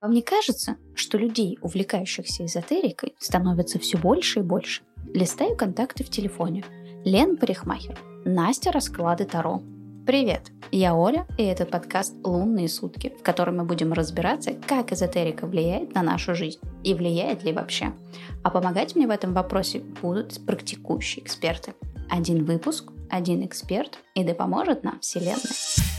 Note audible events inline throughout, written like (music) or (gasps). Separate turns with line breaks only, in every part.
Вам не кажется, что людей, увлекающихся эзотерикой, становится все больше и больше? Листаю контакты в телефоне. Лен Парикмахер. Настя расклады Таро. Привет, я Оля, и это подкаст «Лунные сутки», в котором мы будем разбираться, как эзотерика влияет на нашу жизнь и влияет ли вообще. А помогать мне в этом вопросе будут практикующие эксперты. Один выпуск, один эксперт, и да поможет нам Вселенная.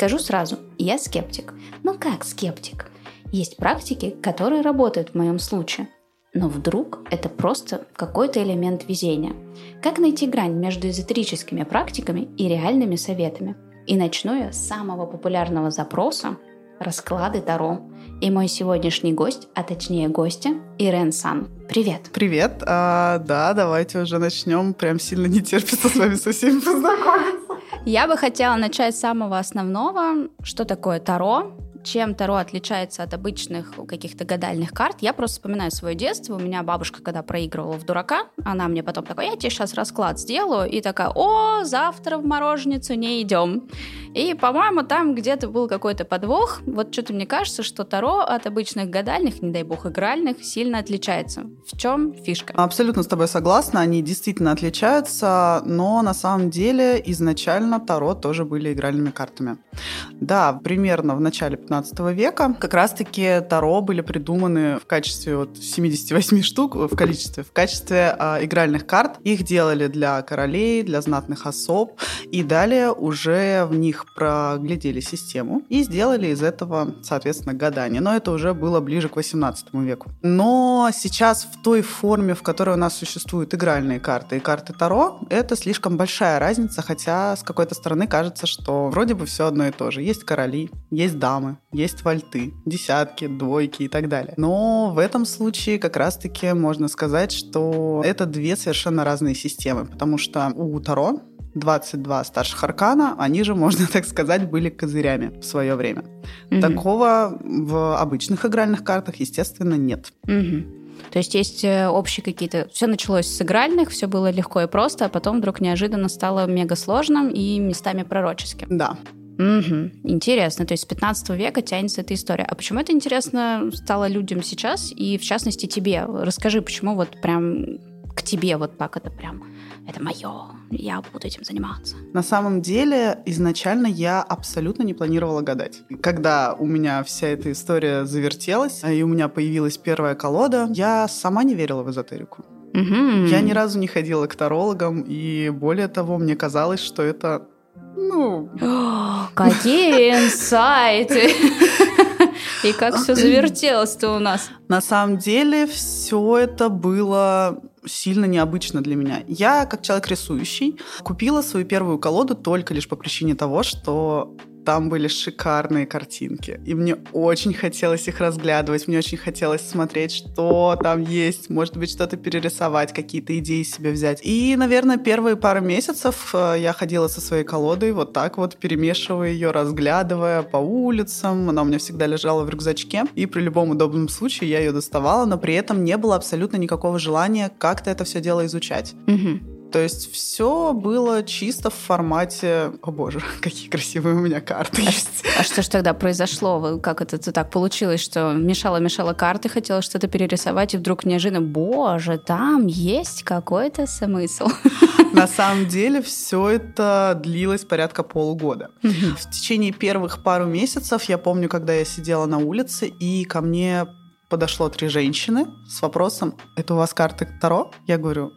Скажу сразу, я скептик. Но как скептик? Есть практики, которые работают в моем случае. Но вдруг это просто какой-то элемент везения. Как найти грань между эзотерическими практиками и реальными советами? И начну я с самого популярного запроса расклады Таро. И мой сегодняшний гость, а точнее гостья, Ирен Сан. Привет.
Привет. А, да, давайте уже начнем. Прям сильно не терпится с вами со всеми познакомиться.
Я бы хотела начать с самого основного. Что такое Таро? Чем Таро отличается от обычных каких-то гадальных карт, я просто вспоминаю свое детство. У меня бабушка, когда проигрывала в дурака, она мне потом такая, я тебе сейчас расклад сделаю, и такая, о, завтра в мороженицу не идем. И, по-моему, там где-то был какой-то подвох. Вот что-то мне кажется, что Таро от обычных гадальных, не дай бог, игральных, сильно отличается. В чем фишка?
Абсолютно с тобой согласна, они действительно отличаются, но на самом деле изначально Таро тоже были игральными картами. Да, примерно в начале 15 века. Как раз-таки Таро были придуманы в качестве вот 78 штук в количестве, в качестве э, игральных карт. Их делали для королей, для знатных особ, и далее уже в них проглядели систему и сделали из этого, соответственно, гадание. Но это уже было ближе к 18 веку. Но сейчас в той форме, в которой у нас существуют игральные карты и карты Таро, это слишком большая разница, хотя с какой-то стороны кажется, что вроде бы все одно и то же. Есть короли, есть дамы, есть вальты, десятки, двойки и так далее. Но в этом случае как раз-таки можно сказать, что это две совершенно разные системы, потому что у Таро 22 старших аркана, они же, (laughs) можно так сказать, были козырями в свое время. Mm-hmm. Такого в обычных игральных картах, естественно, нет.
Mm-hmm. То есть есть э, общие какие-то... Все началось с игральных, все было легко и просто, а потом вдруг неожиданно стало мега сложным и местами пророческим.
Да.
Угу. Интересно. То есть с 15 века тянется эта история. А почему это интересно стало людям сейчас и, в частности, тебе? Расскажи, почему вот прям к тебе вот так это прям это мое, я буду этим заниматься.
На самом деле, изначально я абсолютно не планировала гадать. Когда у меня вся эта история завертелась, и у меня появилась первая колода, я сама не верила в эзотерику.
Угу.
Я ни разу не ходила к тарологам, и более того, мне казалось, что это ну... (gasps)
Какие инсайты! (laughs) И как все завертелось-то у нас?
На самом деле все это было сильно необычно для меня. Я, как человек рисующий, купила свою первую колоду только лишь по причине того, что там были шикарные картинки. И мне очень хотелось их разглядывать, мне очень хотелось смотреть, что там есть, может быть, что-то перерисовать, какие-то идеи себе взять. И, наверное, первые пару месяцев э, я ходила со своей колодой вот так вот, перемешивая ее, разглядывая по улицам. Она у меня всегда лежала в рюкзачке, и при любом удобном случае я ее доставала, но при этом не было абсолютно никакого желания как-то это все дело изучать.
Угу.
То есть все было чисто в формате «О боже, (laughs) какие красивые у меня карты есть».
А что же тогда произошло? Как это так получилось, что мешала-мешала карты, хотела что-то перерисовать, и вдруг неожиданно «Боже, там есть какой-то смысл». (laughs)
На самом деле все это длилось порядка полугода. В течение первых пару месяцев я помню, когда я сидела на улице, и ко мне подошло три женщины с вопросом «Это у вас карты Таро?» Я говорю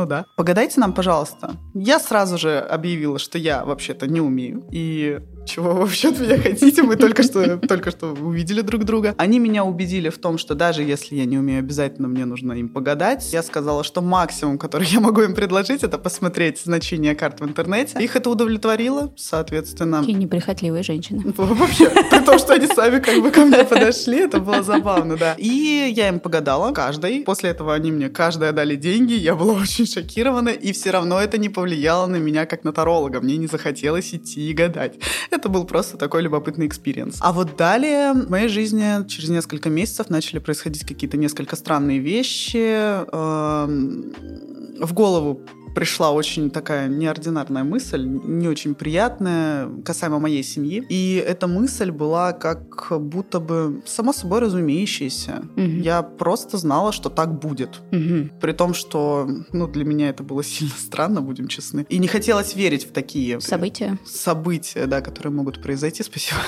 ну да. Погадайте нам, пожалуйста. Я сразу же объявила, что я вообще-то не умею. И чего вы вообще от меня хотите? Мы только что, только что увидели друг друга. Они меня убедили в том, что даже если я не умею, обязательно мне нужно им погадать. Я сказала, что максимум, который я могу им предложить, это посмотреть значение карт в интернете. Их это удовлетворило, соответственно.
Какие неприхотливые женщины.
Вообще, (laughs) при том, что они сами как бы ко мне подошли, это было забавно, да. И я им погадала каждой. После этого они мне каждая дали деньги. Я была (laughs) очень шокирована, и все равно это не повлияло на меня как на таролога. Мне не захотелось идти и гадать. Это был просто такой любопытный experience. А вот далее в моей жизни через несколько месяцев начали происходить какие-то несколько странные вещи. Эм, в голову пришла очень такая неординарная мысль, не очень приятная, касаемо моей семьи. И эта мысль была как будто бы само собой разумеющаяся. Угу. Я просто знала, что так будет. Угу. При том, что ну, для меня это было (laughs) сильно странно, будем честны. И не хотелось верить в такие
события,
события да, которые могут произойти. (laughs) Спасибо.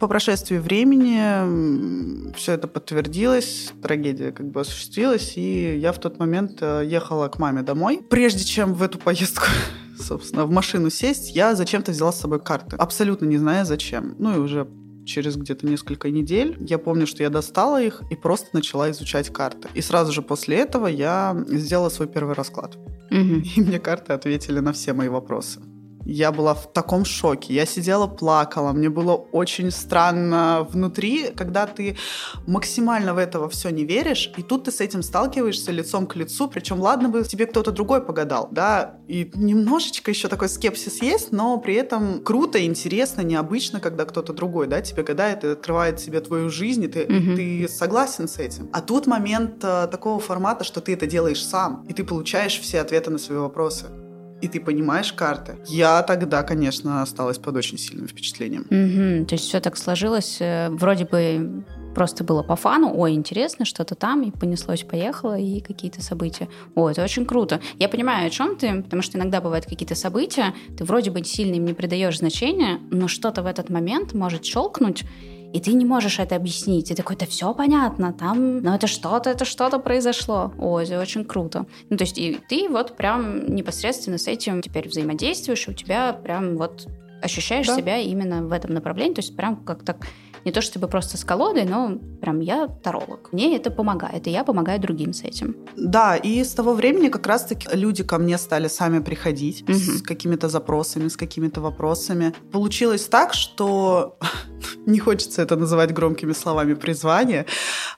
По прошествии времени все это подтвердилось, трагедия как бы осуществилась, и я в тот момент э, ехала к маме домой. Прежде прежде чем в эту поездку (laughs) собственно, в машину сесть, я зачем-то взяла с собой карты. Абсолютно не зная зачем. Ну и уже через где-то несколько недель я помню, что я достала их и просто начала изучать карты. И сразу же после этого я сделала свой первый расклад. Угу. И мне карты ответили на все мои вопросы. Я была в таком шоке. Я сидела, плакала. Мне было очень странно внутри, когда ты максимально в это все не веришь, и тут ты с этим сталкиваешься лицом к лицу. Причем, ладно бы тебе кто-то другой погадал, да, и немножечко еще такой скепсис есть, но при этом круто, интересно, необычно, когда кто-то другой, да, тебе гадает и открывает себе твою жизнь, и ты, угу. ты согласен с этим. А тут момент а, такого формата, что ты это делаешь сам, и ты получаешь все ответы на свои вопросы и ты понимаешь карты. Я тогда, конечно, осталась под очень сильным впечатлением.
Угу, то есть все так сложилось, э, вроде бы просто было по фану, ой, интересно, что-то там, и понеслось, поехало, и какие-то события. О, это очень круто. Я понимаю, о чем ты, потому что иногда бывают какие-то события, ты вроде бы сильно им не придаешь значения, но что-то в этот момент может щелкнуть, и ты не можешь это объяснить. И такой, да все понятно, там, ну это что-то, это что-то произошло. Ой, это очень круто. Ну, то есть и ты вот прям непосредственно с этим теперь взаимодействуешь, и у тебя прям вот ощущаешь да. себя именно в этом направлении, то есть прям как так не то чтобы просто с колодой, но прям я таролог. Мне это помогает, и я помогаю другим с этим.
Да, и с того времени как раз-таки люди ко мне стали сами приходить угу. с какими-то запросами, с какими-то вопросами. Получилось так, что (laughs) не хочется это называть громкими словами призвание,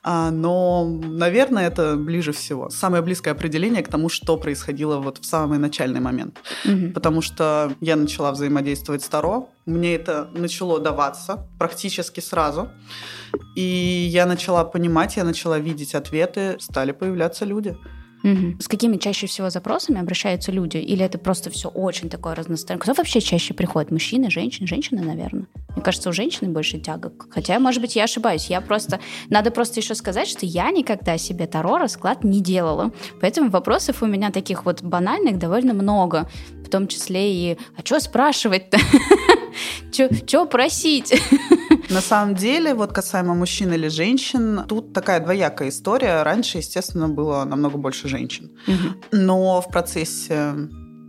а, но, наверное, это ближе всего. Самое близкое определение к тому, что происходило вот в самый начальный момент. Угу. Потому что я начала взаимодействовать с Таро, мне это начало даваться практически сразу. И я начала понимать, я начала видеть ответы, стали появляться люди.
Угу. С какими чаще всего запросами обращаются люди? Или это просто все очень такое разностороннее? Кто вообще чаще приходит? Мужчины, женщины? Женщины, наверное. Мне кажется, у женщины больше тяга. Хотя, может быть, я ошибаюсь. Я просто... Надо просто еще сказать, что я никогда себе Таро расклад не делала. Поэтому вопросов у меня таких вот банальных довольно много. В том числе и «А что спрашивать-то?» (laughs) Что просить? (laughs)
На самом деле, вот касаемо мужчин или женщин, тут такая двоякая история. Раньше, естественно, было намного больше женщин. Но в процессе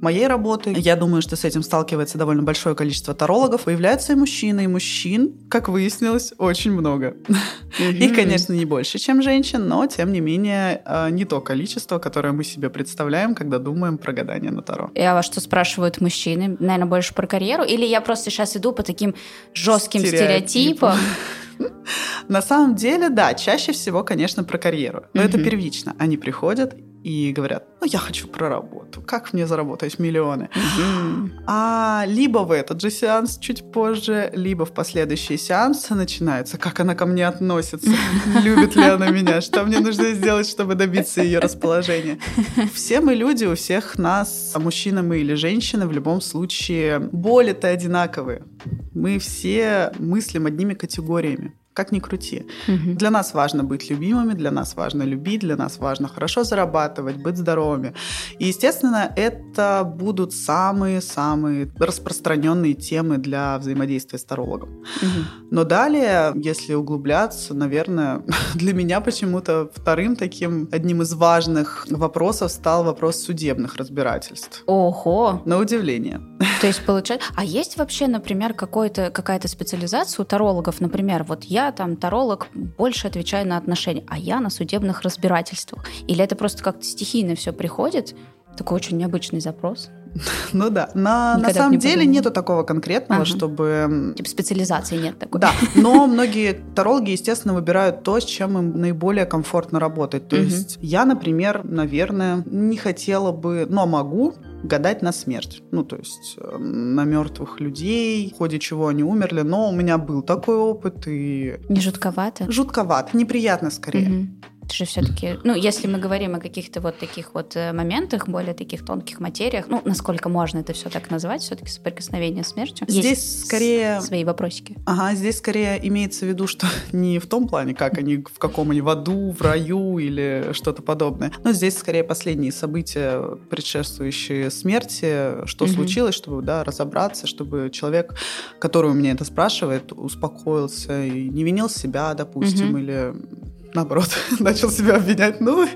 моей работы. Я думаю, что с этим сталкивается довольно большое количество тарологов. Появляются и мужчины, и мужчин, как выяснилось, очень много. Их, конечно, не больше, чем женщин, но, тем не менее, э, не то количество, которое мы себе представляем, когда думаем про гадание на Таро.
И а вас что спрашивают мужчины? Наверное, больше про карьеру? Или я просто сейчас иду по таким жестким стереотипам?
На самом деле, да, чаще всего, конечно, про карьеру. Но это первично. Они приходят и говорят, ну, я хочу про работу, как мне заработать миллионы? А либо в этот же сеанс чуть позже, либо в последующие сеансы начинается, как она ко мне относится, (laughs) любит ли она меня, что мне нужно сделать, чтобы добиться ее расположения. Все мы люди, у всех нас, мужчина мы или женщины, в любом случае, боли-то одинаковые. Мы все мыслим одними категориями как ни крути. Угу. Для нас важно быть любимыми, для нас важно любить, для нас важно хорошо зарабатывать, быть здоровыми. И, естественно, это будут самые-самые распространенные темы для взаимодействия с тарологом. Угу. Но далее, если углубляться, наверное, (laughs) для меня почему-то вторым таким одним из важных вопросов стал вопрос судебных разбирательств.
Ого!
На удивление.
То есть получается... А есть вообще, например, какой-то, какая-то специализация у тарологов? Например, вот я там таролог больше отвечаю на отношения, а я на судебных разбирательствах. Или это просто как-то стихийно все приходит? Такой очень необычный запрос.
Ну да. На, на самом не деле нету такого конкретного, ага. чтобы...
Типа специализации нет такой.
Да, (laughs) но многие тарологи, естественно, выбирают то, с чем им наиболее комфортно работать. То угу. есть я, например, наверное, не хотела бы, но могу гадать на смерть. Ну, то есть э, на мертвых людей, в ходе чего они умерли. Но у меня был такой опыт и...
Не жутковато?
Жутковато, неприятно скорее. Угу.
Это же все-таки, ну, если мы говорим о каких-то вот таких вот э, моментах, более таких тонких материях, ну, насколько можно это все так назвать, все-таки соприкосновение с смертью.
Здесь Есть скорее...
Свои вопросики.
Ага, здесь скорее имеется в виду, что (laughs) не в том плане, как они, в каком они в аду, в раю или что-то подобное. Но здесь скорее последние события, предшествующие смерти, что угу. случилось, чтобы, да, разобраться, чтобы человек, который у меня это спрашивает, успокоился и не винил себя, допустим, угу. или наоборот, (laughs) начал себя обвинять. Ну,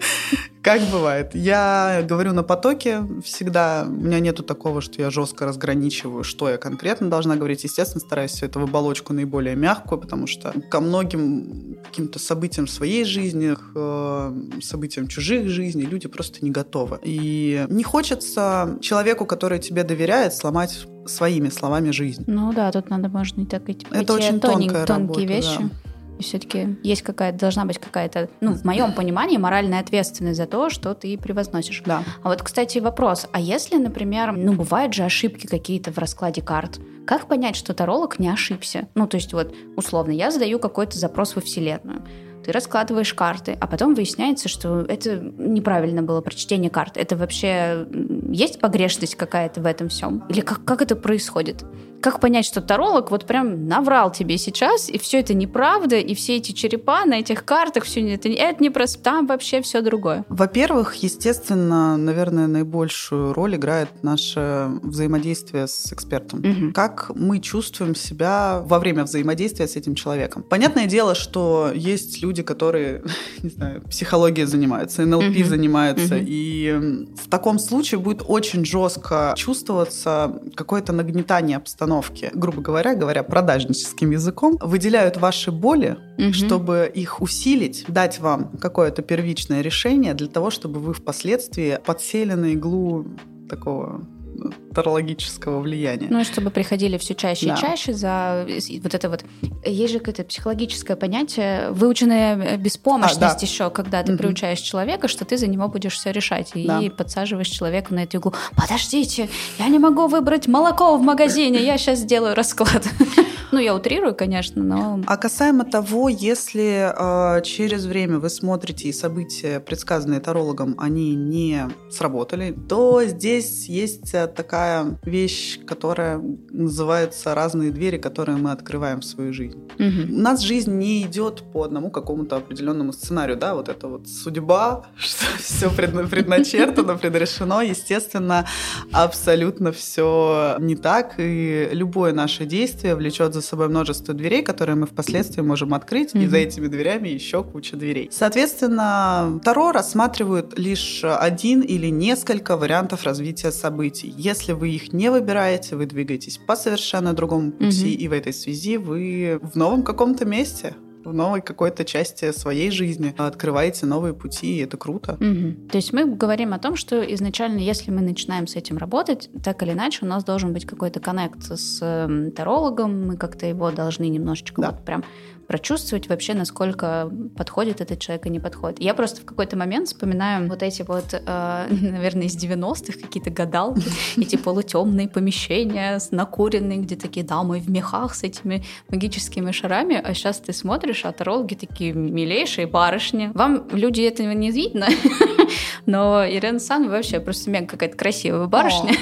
как бывает. Я говорю на потоке всегда. У меня нету такого, что я жестко разграничиваю, что я конкретно должна говорить. Естественно, стараюсь все это в оболочку наиболее мягкую, потому что ко многим каким-то событиям в своей жизни, к э, событиям чужих жизней люди просто не готовы. И не хочется человеку, который тебе доверяет, сломать своими словами жизнь.
Ну да, тут надо, можно и так и
Это очень тонкая
тонкие
работа,
вещи.
Да
все-таки есть какая-то, должна быть какая-то, ну, в моем понимании, моральная ответственность за то, что ты превозносишь.
Да.
А вот, кстати, вопрос. А если, например, ну, бывают же ошибки какие-то в раскладе карт, как понять, что таролог не ошибся? Ну, то есть вот, условно, я задаю какой-то запрос во Вселенную ты раскладываешь карты, а потом выясняется, что это неправильно было прочтение карт. Это вообще есть погрешность какая-то в этом всем? Или как, как это происходит? Как понять, что таролог вот прям наврал тебе сейчас, и все это неправда, и все эти черепа на этих картах, все это, это не просто, там вообще все другое?
Во-первых, естественно, наверное, наибольшую роль играет наше взаимодействие с экспертом. Угу. Как мы чувствуем себя во время взаимодействия с этим человеком. Понятное дело, что есть люди, которые, (laughs) не знаю, психологией занимаются, НЛП угу. занимаются, угу. и в таком случае будет очень жестко чувствоваться какое-то нагнетание обстановки установки, грубо говоря, говоря продажническим языком, выделяют ваши боли, угу. чтобы их усилить, дать вам какое-то первичное решение для того, чтобы вы впоследствии подсели на иглу такого тарологического влияния.
Ну, и чтобы приходили все чаще да. и чаще за вот это вот... Есть же какое-то психологическое понятие, выученная беспомощность а, да. еще, когда ты угу. приучаешь человека, что ты за него будешь все решать, и да. подсаживаешь человека на эту иглу. Подождите, я не могу выбрать молоко в магазине, я сейчас сделаю расклад. Ну, я утрирую, конечно, но...
А касаемо того, если э, через время вы смотрите и события, предсказанные тарологом, они не сработали, то здесь есть э, такая вещь, которая называется «разные двери, которые мы открываем в свою жизнь». Угу. У нас жизнь не идет по одному какому-то определенному сценарию, да, вот это вот судьба, (laughs) что все предначертано, предрешено, естественно, абсолютно все не так, и любое наше действие влечет за за собой множество дверей, которые мы впоследствии можем открыть, mm-hmm. и за этими дверями еще куча дверей. Соответственно, Таро рассматривают лишь один или несколько вариантов развития событий. Если вы их не выбираете, вы двигаетесь по совершенно другому пути, mm-hmm. и в этой связи вы в новом каком-то месте в новой какой-то части своей жизни, открываете новые пути, и это круто.
Угу. То есть мы говорим о том, что изначально, если мы начинаем с этим работать, так или иначе у нас должен быть какой-то коннект с эм, тарологом, мы как-то его должны немножечко да. вот прям прочувствовать вообще, насколько подходит этот человек и не подходит. Я просто в какой-то момент вспоминаю вот эти вот, э, (laughs) наверное, из 90-х какие-то гадалки, (laughs) эти полутемные помещения, накуренные, где такие дамы в мехах с этими магическими шарами, а сейчас ты смотришь, а тарологи такие милейшие барышни. Вам люди этого не видно, (laughs) но Ирена Сан вообще просто мега какая-то красивая барышня.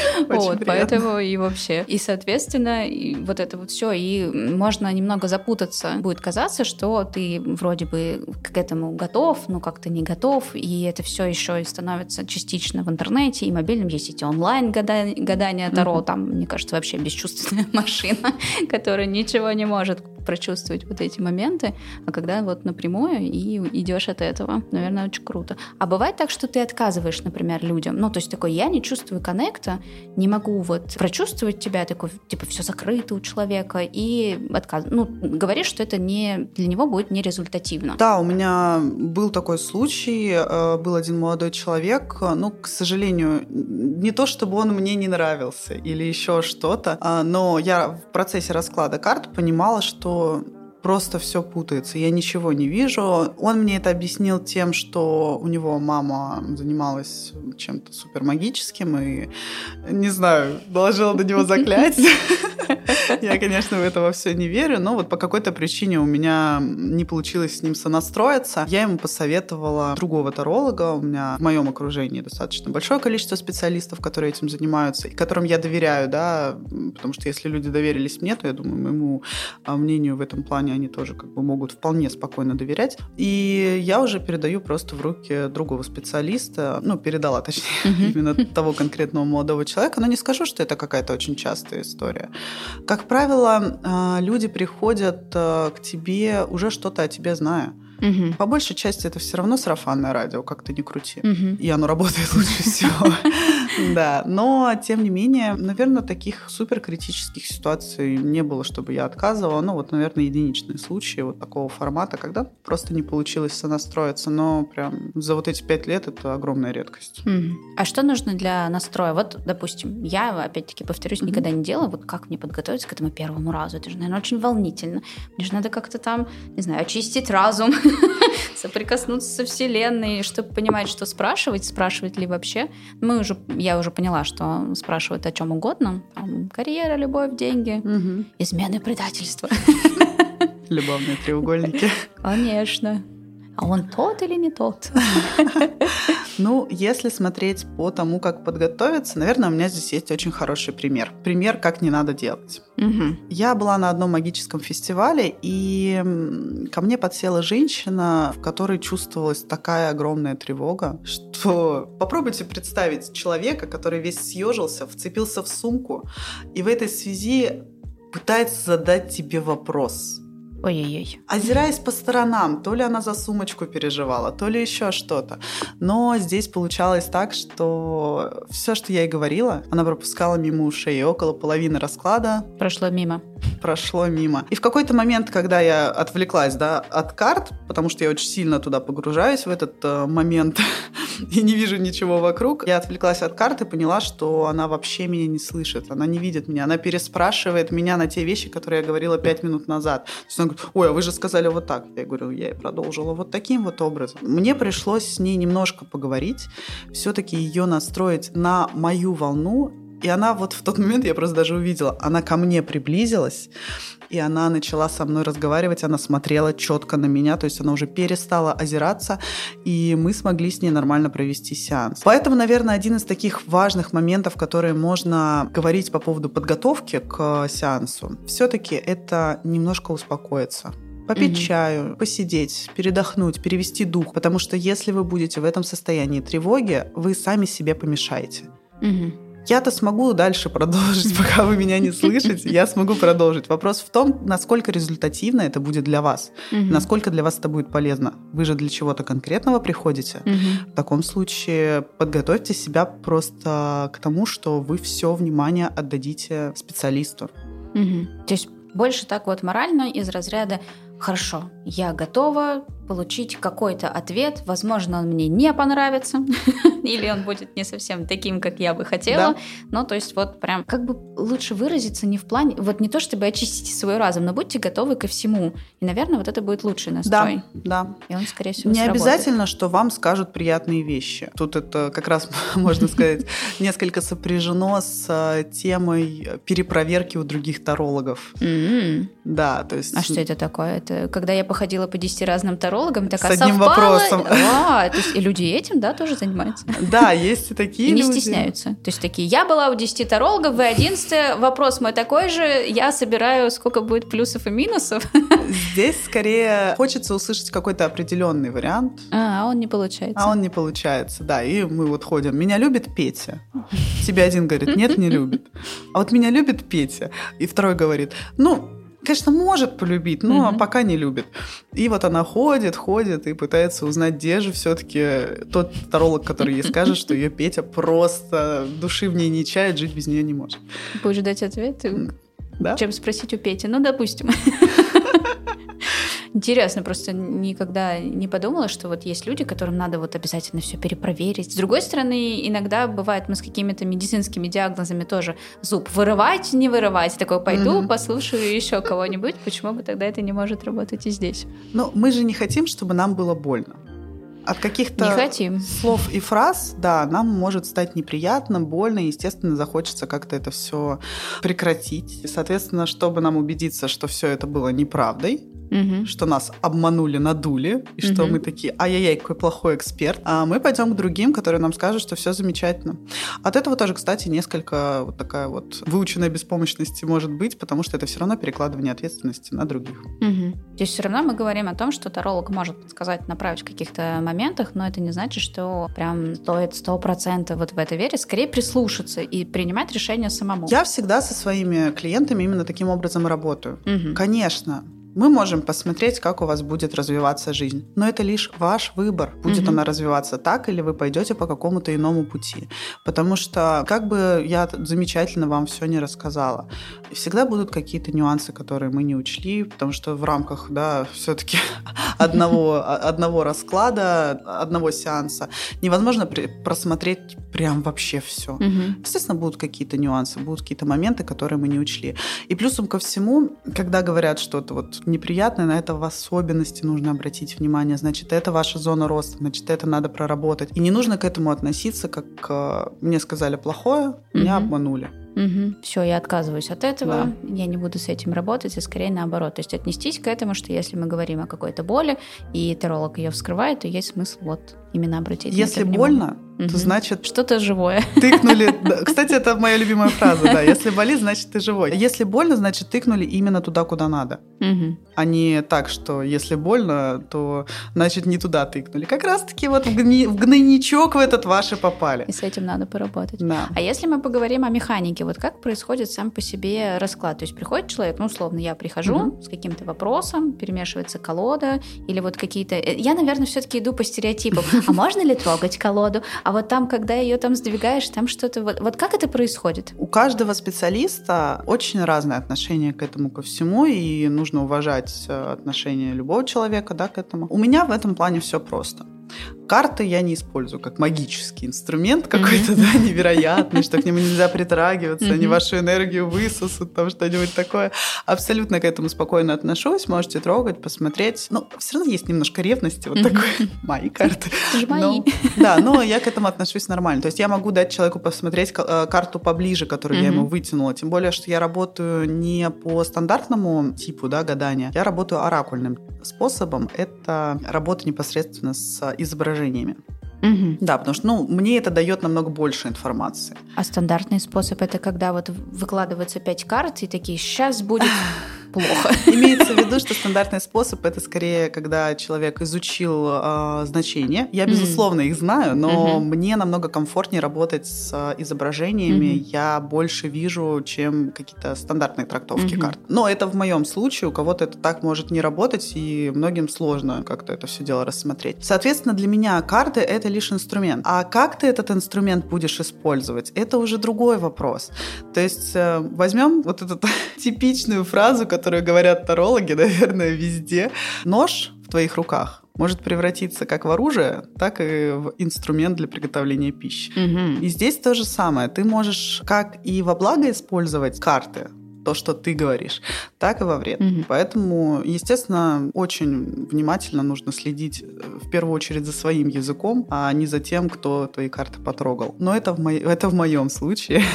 (laughs) Вот, поэтому и вообще. И, соответственно, вот это вот все. И можно немного запутаться. Будет казаться, что ты вроде бы к этому готов, но как-то не готов. И это все еще и становится частично в интернете, и мобильном. Есть эти онлайн гадания Таро. Там, мне кажется, вообще бесчувственная (laughs) машина, которая ничего не может прочувствовать вот эти моменты, а когда вот напрямую и идешь от этого, наверное, очень круто. А бывает так, что ты отказываешь, например, людям, ну, то есть такой, я не чувствую коннекта, не могу вот прочувствовать тебя, такой, типа, все закрыто у человека, и отказ... ну, говоришь, что это не для него будет нерезультативно.
Да, у меня был такой случай, э, был один молодой человек, ну, к сожалению, не то, чтобы он мне не нравился или еще что-то, а, но я в процессе расклада карт понимала, что просто все путается, я ничего не вижу. Он мне это объяснил тем, что у него мама занималась чем-то супер магическим и, не знаю, доложила до него (laughs) заклятие. (laughs) Я, конечно, в это во все не верю, но вот по какой-то причине у меня не получилось с ним сонастроиться. Я ему посоветовала другого таролога. У меня в моем окружении достаточно большое количество специалистов, которые этим занимаются, и которым я доверяю, да, потому что если люди доверились мне, то я думаю, моему а, мнению в этом плане они тоже как бы могут вполне спокойно доверять. И я уже передаю просто в руки другого специалиста, ну, передала, (laughs) точнее, именно того конкретного молодого человека, но не скажу, что это какая-то очень частая история. Как правило, а, люди приходят а, к тебе уже что-то о тебе зная. Угу. По большей части это все равно сарафанное радио, как то не крути. Угу. И оно работает лучше (laughs) всего. Да, но тем не менее, наверное, таких суперкритических ситуаций не было, чтобы я отказывала. Ну вот, наверное, единичные случаи вот такого формата, когда просто не получилось сонастроиться. Но прям за вот эти пять лет это огромная редкость.
А что нужно для настроя? Вот, допустим, я, опять-таки, повторюсь, никогда не делала. Вот как мне подготовиться к этому первому разу? Это же, наверное, очень волнительно. Мне же надо как-то там, не знаю, очистить разум, (laughs) (laughs) соприкоснуться со Вселенной, чтобы понимать, что спрашивать, спрашивать ли вообще. Мы уже, я уже поняла, что спрашивают о чем угодно. Там, карьера, любовь, деньги, угу. измены, предательство.
Любовные треугольники. (laughs)
Конечно. А он тот или не тот? (laughs)
Ну, если смотреть по тому, как подготовиться, наверное, у меня здесь есть очень хороший пример. Пример, как не надо делать. Угу. Я была на одном магическом фестивале, и ко мне подсела женщина, в которой чувствовалась такая огромная тревога, что попробуйте представить человека, который весь съежился, вцепился в сумку, и в этой связи пытается задать тебе вопрос –
Ой-ой-ой.
Озираясь по сторонам, то ли она за сумочку переживала, то ли еще что-то. Но здесь получалось так, что все, что я ей говорила, она пропускала мимо ушей. И около половины расклада...
Прошло мимо.
Прошло мимо. И в какой-то момент, когда я отвлеклась да, от карт, потому что я очень сильно туда погружаюсь в этот э, момент, (laughs) и не вижу ничего вокруг. Я отвлеклась от карты, поняла, что она вообще меня не слышит, она не видит меня, она переспрашивает меня на те вещи, которые я говорила пять минут назад. То есть она говорит, ой, а вы же сказали вот так. Я говорю, я и продолжила вот таким вот образом. Мне пришлось с ней немножко поговорить, все-таки ее настроить на мою волну, и она вот в тот момент, я просто даже увидела, она ко мне приблизилась, и она начала со мной разговаривать, она смотрела четко на меня, то есть она уже перестала озираться, и мы смогли с ней нормально провести сеанс. Поэтому, наверное, один из таких важных моментов, которые можно говорить по поводу подготовки к сеансу, все-таки это немножко успокоиться попить mm-hmm. чаю, посидеть, передохнуть, перевести дух, потому что если вы будете в этом состоянии тревоги, вы сами себе помешаете. Mm-hmm. Я-то смогу дальше продолжить, (laughs) пока вы меня не слышите. Я смогу продолжить. Вопрос в том, насколько результативно это будет для вас, угу. насколько для вас это будет полезно. Вы же для чего-то конкретного приходите. Угу. В таком случае подготовьте себя просто к тому, что вы все внимание отдадите специалисту.
Угу. То есть больше так вот морально из разряда «хорошо, я готова, получить какой-то ответ. Возможно, он мне не понравится, (laughs) или он будет не совсем таким, как я бы хотела. Да. Ну, то есть вот прям как бы лучше выразиться не в плане... Вот не то, чтобы очистите свой разум, но будьте готовы ко всему. И, наверное, вот это будет лучший настрой.
Да, да.
И он, скорее всего,
Не сработает. обязательно, что вам скажут приятные вещи. Тут это как раз, (laughs) можно сказать, (laughs) несколько сопряжено с э, темой перепроверки у других тарологов. Да, то есть...
А что это такое? Это когда я походила по 10 разным тарологам, тарологом, так
с одним вопросом. (laughs)
А, то есть и люди этим, да, тоже занимаются?
Да, есть и такие
И не стесняются. То есть такие, я была у 10 тарологов, вы 11, вопрос мой такой же, я собираю, сколько будет плюсов и минусов.
Здесь скорее хочется услышать какой-то определенный вариант.
А, а он не получается.
А он не получается, да. И мы вот ходим. Меня любит Петя. Тебе один говорит, нет, не любит. А вот меня любит Петя. И второй говорит, ну, конечно, может полюбить, но угу. пока не любит. И вот она ходит, ходит и пытается узнать, где же все-таки тот таролог, который ей скажет, что ее Петя просто души в ней не чает, жить без нее не может.
Будешь ждать ответ?
Да?
Чем спросить у Пети? Ну, допустим. Интересно, просто никогда не подумала, что вот есть люди, которым надо вот обязательно все перепроверить. С другой стороны, иногда бывает, мы с какими-то медицинскими диагнозами тоже зуб вырывать, не вырывать. Такой, пойду, mm-hmm. послушаю еще кого-нибудь. Почему бы тогда это не может работать и здесь?
Ну, мы же не хотим, чтобы нам было больно. От каких-то слов и фраз, да, нам может стать неприятно, больно, и, естественно, захочется как-то это все прекратить. И, соответственно, чтобы нам убедиться, что все это было неправдой, угу. что нас обманули, надули, и что угу. мы такие, ай-яй-яй, какой плохой эксперт, а мы пойдем к другим, которые нам скажут, что все замечательно. От этого тоже, кстати, несколько вот такая вот выученная беспомощности может быть, потому что это все равно перекладывание ответственности на других.
Угу. Здесь все равно мы говорим о том, что таролог может подсказать, направить в каких-то моментах, но это не значит, что прям стоит сто процентов вот в это верить, скорее прислушаться и принимать решение самому.
Я всегда со своими клиентами именно таким образом работаю. Угу. Конечно, мы можем посмотреть, как у вас будет развиваться жизнь, но это лишь ваш выбор, будет угу. она развиваться так или вы пойдете по какому-то иному пути. Потому что, как бы я замечательно вам все не рассказала, всегда будут какие-то нюансы, которые мы не учли, потому что в рамках, да, все-таки (laughs) одного, одного расклада, одного сеанса невозможно просмотреть прям вообще все. Угу. Естественно, будут какие-то нюансы, будут какие-то моменты, которые мы не учли. И плюсом ко всему, когда говорят что-то вот неприятное, на это в особенности нужно обратить внимание. Значит, это ваша зона роста, значит, это надо проработать. И не нужно к этому относиться, как э, мне сказали плохое, меня угу. обманули.
Угу. Все, я отказываюсь от этого, да. я не буду с этим работать, и скорее наоборот. То есть отнестись к этому, что если мы говорим о какой-то боли, и таролог ее вскрывает, то есть смысл вот именно обратить
Если больно, угу. то значит...
Что-то живое.
Тыкнули... (laughs) Кстати, это моя любимая фраза, да. Если болит, значит, ты живой. Если больно, значит, тыкнули именно туда, куда надо. Угу. А не так, что если больно, то значит, не туда тыкнули. Как раз-таки вот в, гни... в гнойничок в этот ваши попали.
И с этим надо поработать.
Да.
А если мы поговорим о механике, вот как происходит сам по себе расклад? То есть приходит человек, ну, условно, я прихожу угу. с каким-то вопросом, перемешивается колода, или вот какие-то... Э, я, наверное, все-таки иду по стереотипам а можно ли трогать колоду? А вот там, когда ее там сдвигаешь, там что-то... Вот, вот как это происходит?
У каждого специалиста очень разное отношение к этому ко всему, и нужно уважать э, отношение любого человека да, к этому. У меня в этом плане все просто. Карты я не использую как магический инструмент какой-то, да, невероятный, что к нему нельзя (laughs) притрагиваться, они вашу энергию высосут, там что-нибудь такое. Абсолютно к этому спокойно отношусь, можете трогать, посмотреть. Но все равно есть немножко ревности, вот такой, (laughs) мои карты. (laughs)
мои.
Да, но я к этому отношусь нормально. То есть я могу дать человеку посмотреть э, карту поближе, которую я ему вытянула. Тем более, что я работаю не по стандартному типу да, гадания, я работаю оракульным способом. Это работа непосредственно с изображениями. Угу. Да, потому что ну, мне это дает намного больше информации.
А стандартный способ это когда вот выкладываются пять карт и такие, сейчас будет (laughs) плохо. (laughs)
Имеется в виду, что стандартный способ это скорее, когда человек изучил э, значения. Я, безусловно, их знаю, но mm-hmm. мне намного комфортнее работать с а, изображениями. Mm-hmm. Я больше вижу, чем какие-то стандартные трактовки mm-hmm. карт. Но это в моем случае. У кого-то это так может не работать, и многим сложно как-то это все дело рассмотреть. Соответственно, для меня карты это лишь инструмент. А как ты этот инструмент будешь использовать, это уже другой вопрос. То есть э, возьмем вот эту (laughs) типичную фразу, которую которую говорят тарологи, (laughs) наверное, везде. Нож в твоих руках может превратиться как в оружие, так и в инструмент для приготовления пищи. Угу. И здесь то же самое. Ты можешь как и во благо использовать карты, то, что ты говоришь, так и во вред. Угу. Поэтому, естественно, очень внимательно нужно следить э, в первую очередь за своим языком, а не за тем, кто твои карты потрогал. Но это в, мо... это в моем случае. (laughs)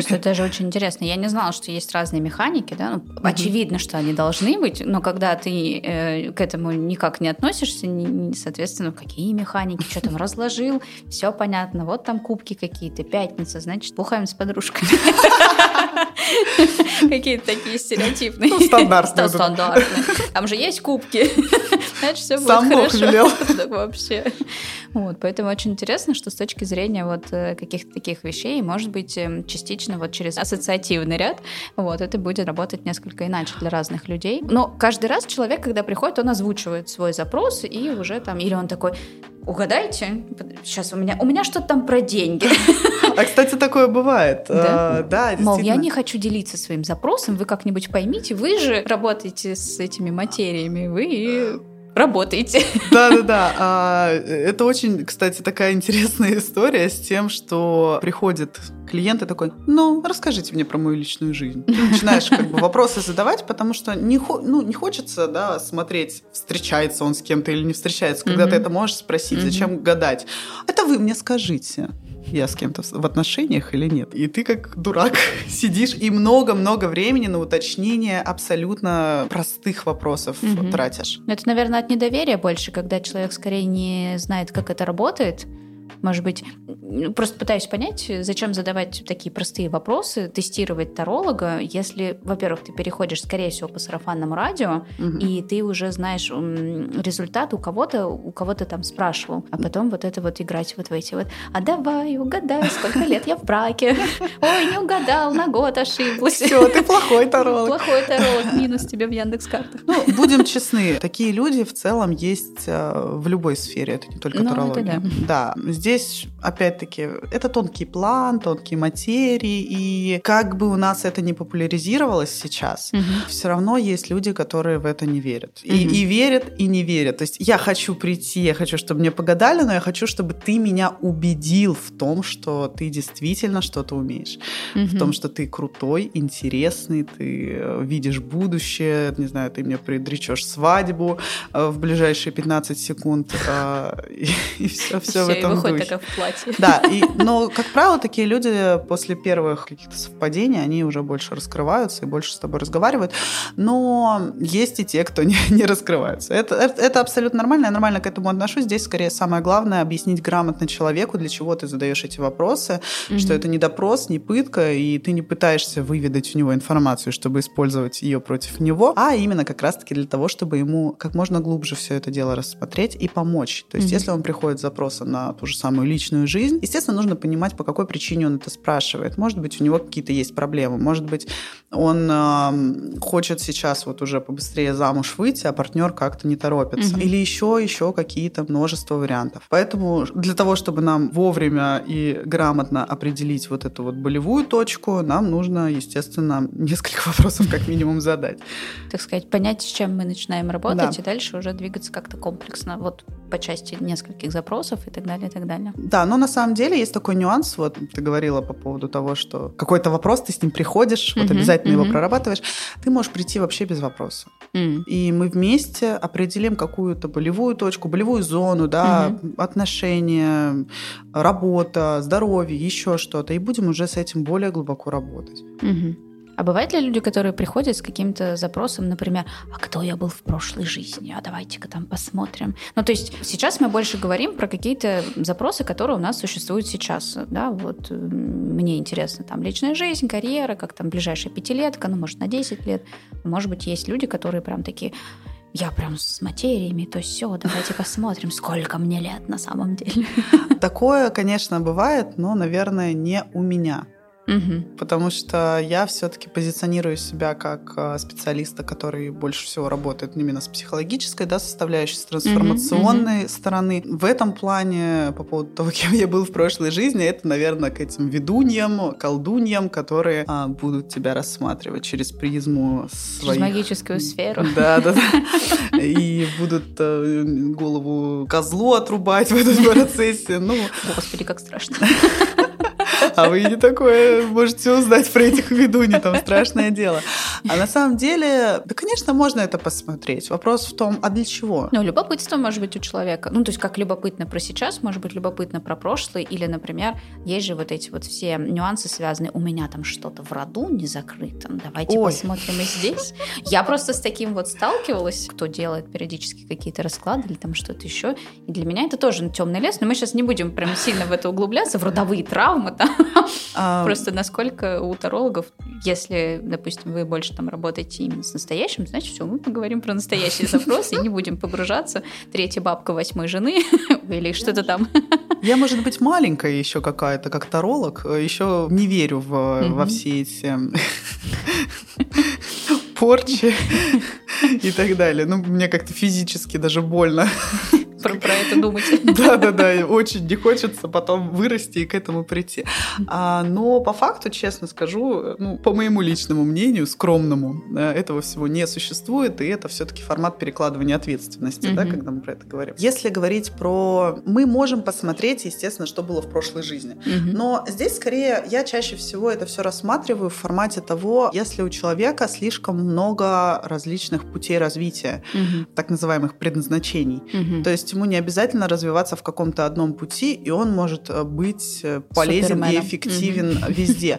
Что это же очень интересно. Я не знала, что есть разные механики, да. Ну, угу. Очевидно, что они должны быть, но когда ты э, к этому никак не относишься, не, соответственно, какие механики, что там разложил, (laughs) все понятно. Вот там кубки какие-то, пятница, значит, бухаем с подружками. (laughs) Какие-то такие стереотипные.
Ну, стандартные.
Стандартные. Там же есть кубки. Значит, все будет хорошо. (laughs) Вообще. Вот, поэтому очень интересно, что с точки зрения вот э, каких-то таких вещей, может быть, эм, частично обычно вот через ассоциативный ряд, вот, это будет работать несколько иначе для разных людей. Но каждый раз человек, когда приходит, он озвучивает свой запрос, и уже там, или он такой, угадайте, сейчас у меня, у меня что-то там про деньги.
А, кстати, такое бывает. Да,
а, да Мол, я не хочу делиться своим запросом, вы как-нибудь поймите, вы же работаете с этими материями, вы работаете. (laughs)
Да-да-да. А, это очень, кстати, такая интересная история с тем, что приходит клиент и такой, ну, расскажите мне про мою личную жизнь. Ты начинаешь как бы вопросы задавать, потому что не, ну, не хочется да, смотреть, встречается он с кем-то или не встречается, когда mm-hmm. ты это можешь спросить, зачем mm-hmm. гадать. Это вы мне скажите я с кем-то в отношениях или нет. И ты как дурак (laughs) сидишь и много-много времени на уточнение абсолютно простых вопросов угу. тратишь.
Это, наверное, от недоверия больше, когда человек скорее не знает, как это работает, может быть, просто пытаюсь понять, зачем задавать такие простые вопросы, тестировать таролога, если, во-первых, ты переходишь, скорее всего, по сарафанному радио, угу. и ты уже знаешь результат у кого-то, у кого-то там спрашивал, а потом вот это вот играть вот в эти вот, а давай, угадай, сколько лет я в браке, (laughs) ой, не угадал, на год ошиблась.
Все, ты плохой (laughs) таролог.
Плохой таролог, минус тебе в Яндекс.Картах.
Ну, будем честны, такие люди в целом есть э, в любой сфере, это не только ну, тарология. Да, здесь здесь, опять-таки, это тонкий план, тонкие материи, и как бы у нас это не популяризировалось сейчас, угу. все равно есть люди, которые в это не верят. Угу. И, и верят, и не верят. То есть я хочу прийти, я хочу, чтобы мне погадали, но я хочу, чтобы ты меня убедил в том, что ты действительно что-то умеешь. Угу. В том, что ты крутой, интересный, ты э, видишь будущее, не знаю, ты мне предречешь свадьбу э, в ближайшие 15 секунд, а, (laughs) и все, все в этом духе
такая в платье.
Да, и, (laughs) но, как правило, такие люди после первых каких-то совпадений, они уже больше раскрываются и больше с тобой разговаривают. Но есть и те, кто (laughs) не, не раскрываются. Это, это, это абсолютно нормально, я нормально к этому отношусь. Здесь, скорее, самое главное объяснить грамотно человеку, для чего ты задаешь эти вопросы, mm-hmm. что это не допрос, не пытка, и ты не пытаешься выведать у него информацию, чтобы использовать ее против него, а именно как раз-таки для того, чтобы ему как можно глубже все это дело рассмотреть и помочь. То есть, mm-hmm. если он приходит с запросом на ту же самую самую личную жизнь. Естественно, нужно понимать, по какой причине он это спрашивает. Может быть, у него какие-то есть проблемы. Может быть, он э, хочет сейчас вот уже побыстрее замуж выйти, а партнер как-то не торопится. Угу. Или еще, еще какие-то множество вариантов. Поэтому для того, чтобы нам вовремя и грамотно определить вот эту вот болевую точку, нам нужно, естественно, несколько (laughs) вопросов как минимум задать.
Так сказать, понять, с чем мы начинаем работать, да. и дальше уже двигаться как-то комплексно. Вот по части нескольких запросов и так далее, и так далее.
Да, но на самом деле есть такой нюанс. Вот ты говорила по поводу того, что какой-то вопрос, ты с ним приходишь, uh-huh, вот обязательно uh-huh. его прорабатываешь. Ты можешь прийти вообще без вопроса. Uh-huh. И мы вместе определим какую-то болевую точку, болевую зону, да, uh-huh. отношения, работа, здоровье, еще что-то. И будем уже с этим более глубоко работать.
Uh-huh. А бывают ли люди, которые приходят с каким-то запросом, например, а кто я был в прошлой жизни, а давайте-ка там посмотрим. Ну, то есть сейчас мы больше говорим про какие-то запросы, которые у нас существуют сейчас, да, вот мне интересно там личная жизнь, карьера, как там ближайшая пятилетка, ну, может, на 10 лет. Может быть, есть люди, которые прям такие, я прям с материями, то все, давайте посмотрим, сколько мне лет на самом деле.
Такое, конечно, бывает, но, наверное, не у меня. Угу. Потому что я все-таки позиционирую себя как э, специалиста, который больше всего работает именно с психологической да, составляющей, с трансформационной угу, стороны. В этом плане, по поводу того, (laughs) кем я был в прошлой жизни, это, наверное, к этим ведуньям, колдуньям, которые а, будут тебя рассматривать через призму своих...
Через магическую сферу.
Да, да, да. И будут а, голову козлу отрубать в этом (laughs) процессе. Ну,
Господи, как страшно. (laughs)
А вы не такое можете узнать про этих ведуней, там страшное дело. А на самом деле, да, конечно, можно это посмотреть. Вопрос в том, а для чего?
Ну, любопытство может быть у человека. Ну, то есть, как любопытно про сейчас, может быть любопытно про прошлое. Или, например, есть же вот эти вот все нюансы связанные. У меня там что-то в роду не закрыто. Давайте Ой. посмотрим и здесь. Я просто с таким вот сталкивалась, кто делает периодически какие-то расклады или там что-то еще. И для меня это тоже темный лес. Но мы сейчас не будем прям сильно в это углубляться, в родовые травмы там Да. (laughs) А... Просто насколько у тарологов, если, допустим, вы больше там работаете именно с настоящим, значит, все, мы поговорим про настоящий (laughs) запрос и не будем погружаться. Третья бабка восьмой жены (laughs) или что-то там.
Я, может быть, маленькая еще какая-то, как таролог, еще не верю в, во все эти порчи и так далее. Ну, мне как-то физически даже больно
про, про это думать.
Да, да, да, очень не хочется потом вырасти и к этому прийти. А, но по факту, честно скажу, ну, по моему личному мнению, скромному, этого всего не существует, и это все-таки формат перекладывания ответственности, mm-hmm. да, когда мы про это говорим. Если говорить про... Мы можем посмотреть, естественно, что было в прошлой жизни. Mm-hmm. Но здесь скорее я чаще всего это все рассматриваю в формате того, если у человека слишком много различных путей развития, mm-hmm. так называемых предназначений. Mm-hmm. То есть ему не обязательно развиваться в каком-то одном пути, и он может э, быть э, полезен Суперменом. и эффективен угу. везде.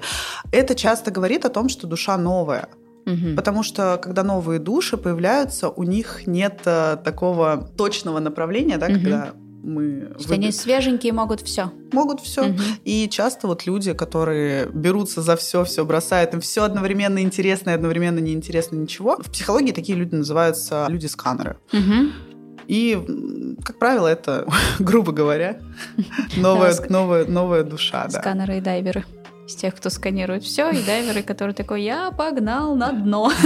Это часто говорит о том, что душа новая. Угу. Потому что когда новые души появляются, у них нет э, такого точного направления, да, угу. когда мы...
Что они свеженькие могут все.
Могут все. Угу. И часто вот люди, которые берутся за все, все бросают, им все одновременно интересно и одновременно неинтересно ничего. В психологии такие люди называются люди-сканеры. Угу. И, как правило, это, (laughs) грубо говоря, (laughs) новая, новая, новая душа.
Сканеры и дайверы. Из тех, кто сканирует все, и дайверы, которые такой, я погнал на дно. (laughs)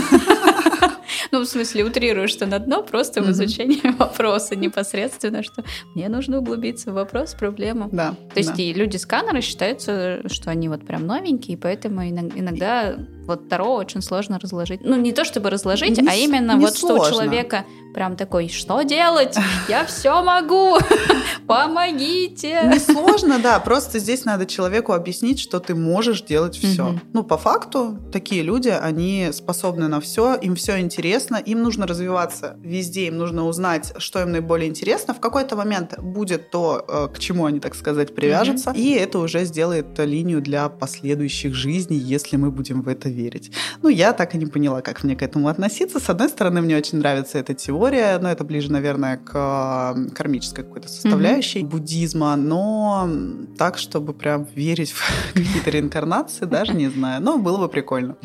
Ну, в смысле, утрирую, что на дно просто в изучении вопроса непосредственно, что мне нужно углубиться в вопрос, проблему.
Да.
То есть и люди-сканеры считаются, что они вот прям новенькие, поэтому иногда вот Таро очень сложно разложить. Ну, не то чтобы разложить, не, а именно вот сложно. что у человека прям такой, что делать? Я все могу, (laughs) помогите.
Не сложно, да, просто здесь надо человеку объяснить, что ты можешь делать все. Ну, по факту, такие люди, они способны на все, им все интересно, им нужно развиваться везде, им нужно узнать, что им наиболее интересно. В какой-то момент будет то, э, к чему они, так сказать, привяжутся, и это уже сделает линию для последующих жизней, если мы будем в это верить. Ну, я так и не поняла, как мне к этому относиться. С одной стороны, мне очень нравится эта теория, но это ближе, наверное, к кармической какой-то составляющей mm-hmm. буддизма, но так, чтобы прям верить в (laughs) какие-то реинкарнации, даже не знаю. Но было бы прикольно.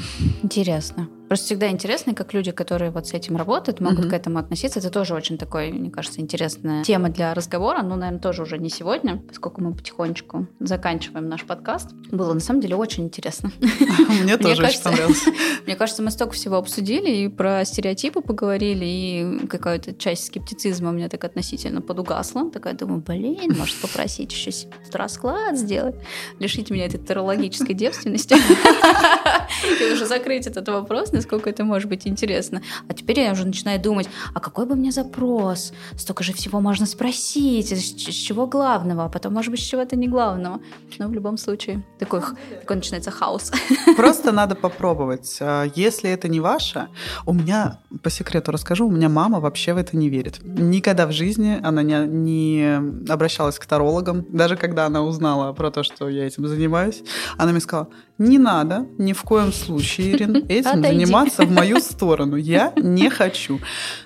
Интересно. Просто всегда интересно, как люди, которые вот с этим работают, могут mm-hmm. к этому относиться. Это тоже очень такой, мне кажется, интересная тема для разговора. Ну, наверное, тоже уже не сегодня, поскольку мы потихонечку заканчиваем наш подкаст. Было на самом деле очень интересно. (laughs)
Мне тоже очень понравилось. (laughs)
Мне кажется, мы столько всего обсудили, и про стереотипы поговорили, и какая-то часть скептицизма у меня так относительно подугасла. Такая думаю, блин, может попросить еще расклад сделать, лишить меня этой терологической девственности. (laughs) И уже закрыть этот вопрос, насколько это может быть интересно. А теперь я уже начинаю думать, а какой бы мне запрос? Столько же всего можно спросить, с, чего главного, а потом, может быть, с чего-то не главного. Но в любом случае, такой, такой начинается хаос.
Просто надо попробовать. А, если это не ваше, у меня, по секрету расскажу, у меня мама вообще в это не верит. Никогда в жизни она не, не обращалась к тарологам. Даже когда она узнала про то, что я этим занимаюсь, она мне сказала, не надо ни в коем случае, Ирин, (laughs) этим заниматься в мою сторону. Я не хочу.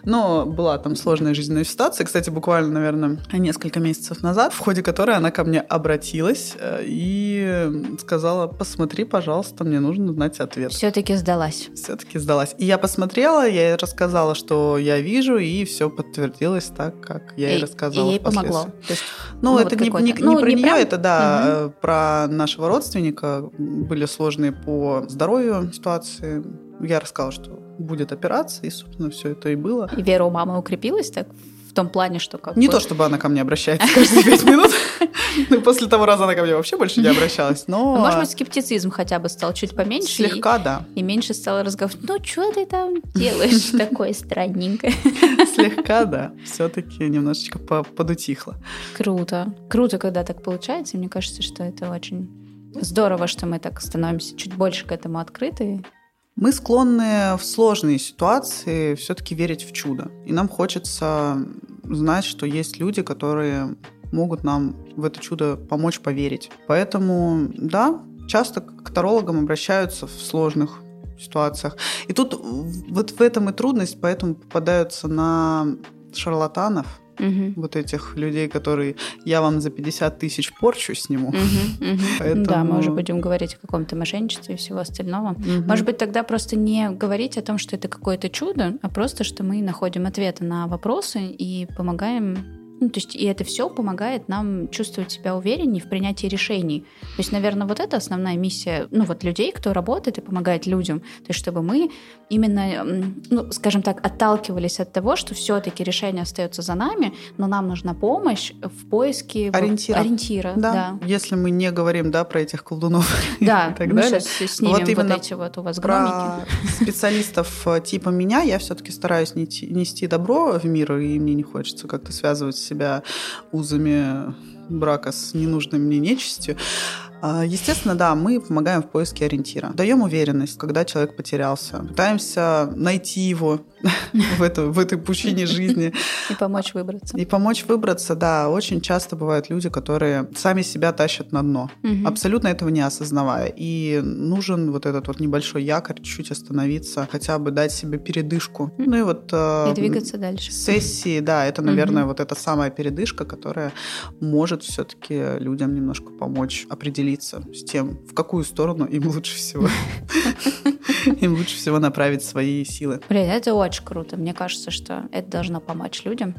Но была там сложная жизненная ситуация, кстати, буквально, наверное, несколько месяцев назад, в ходе которой она ко мне обратилась э, и сказала, посмотри, пожалуйста, мне нужно знать ответ.
Все-таки сдалась.
Все-таки сдалась. И я посмотрела, я ей рассказала, что я вижу, и все подтвердилось так, как я ей рассказала.
И ей помогло.
Есть, ну, ну, это вот не, не, ну, не про не нее, прям... это да, угу. про нашего родственника были были сложные по здоровью ситуации. Я рассказала, что будет операция, и, собственно, все это и было.
И вера у мамы укрепилась так в том плане, что как
Не бы... то, чтобы она ко мне обращается каждые пять минут. (laughs) Ну, после того раза она ко мне вообще больше не обращалась, но...
Ну, может быть, скептицизм хотя бы стал чуть поменьше.
Слегка, да.
И меньше стало разговаривать, ну, что ты там делаешь (laughs) такое странненькое?
Слегка, да. Все-таки немножечко подутихло.
Круто. Круто, когда так получается. Мне кажется, что это очень Здорово, что мы так становимся чуть больше к этому открыты.
Мы склонны в сложные ситуации все-таки верить в чудо. И нам хочется знать, что есть люди, которые могут нам в это чудо помочь поверить. Поэтому, да, часто к тарологам обращаются в сложных ситуациях. И тут вот в этом и трудность, поэтому попадаются на шарлатанов, Угу. Вот этих людей, которые я вам за 50 тысяч порчу сниму. Угу,
угу. Поэтому... Да, мы уже будем говорить о каком-то мошенничестве и всего остального. Угу. Может быть, тогда просто не говорить о том, что это какое-то чудо, а просто, что мы находим ответы на вопросы и помогаем ну, то есть и это все помогает нам чувствовать себя увереннее в принятии решений. То есть, наверное, вот это основная миссия, ну, вот людей, кто работает и помогает людям. То есть, чтобы мы именно, ну, скажем так, отталкивались от того, что все-таки решение остается за нами, но нам нужна помощь в поиске
ориентира.
ориентира
да. да. Если мы не говорим, да, про этих колдунов (laughs)
да,
и так далее.
сейчас снимем вот, вот эти вот у вас
про специалистов э, типа меня я все-таки стараюсь нести добро в мир, и мне не хочется как-то связывать себя узами брака с ненужной мне нечистью. А, естественно, да, мы помогаем в поиске ориентира. Даем уверенность, когда человек потерялся. Пытаемся найти его (laughs) в, эту, в этой пучине жизни.
И помочь выбраться.
И помочь выбраться, да. Очень часто бывают люди, которые сами себя тащат на дно, угу. абсолютно этого не осознавая. И нужен вот этот вот небольшой якорь, чуть-чуть остановиться, хотя бы дать себе передышку. Ну и вот...
Э, и двигаться дальше.
Сессии, да, это, наверное, угу. вот эта самая передышка, которая может все-таки людям немножко помочь определить определиться с тем, в какую сторону им лучше всего. (laughs) Им лучше всего направить свои силы.
Блин, это очень круто. Мне кажется, что это должно помочь людям.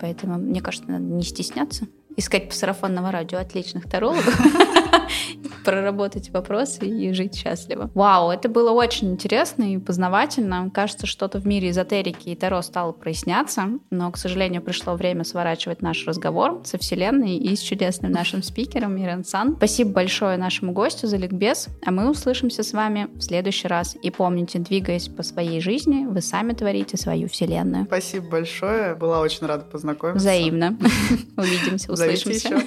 Поэтому, мне кажется, надо не стесняться искать по сарафанному радио отличных тарологов, (laughs) (laughs) проработать вопросы и жить счастливо. Вау, это было очень интересно и познавательно. Кажется, что-то в мире эзотерики и Таро стало проясняться, но, к сожалению, пришло время сворачивать наш разговор со Вселенной и с чудесным нашим спикером Ирен Сан. Спасибо большое нашему гостю за ликбез, а мы услышимся с вами в следующий раз. И помните, двигаясь по своей жизни, вы сами творите свою Вселенную.
Спасибо большое, была очень рада познакомиться.
Взаимно. (laughs) Увидимся, услышимся.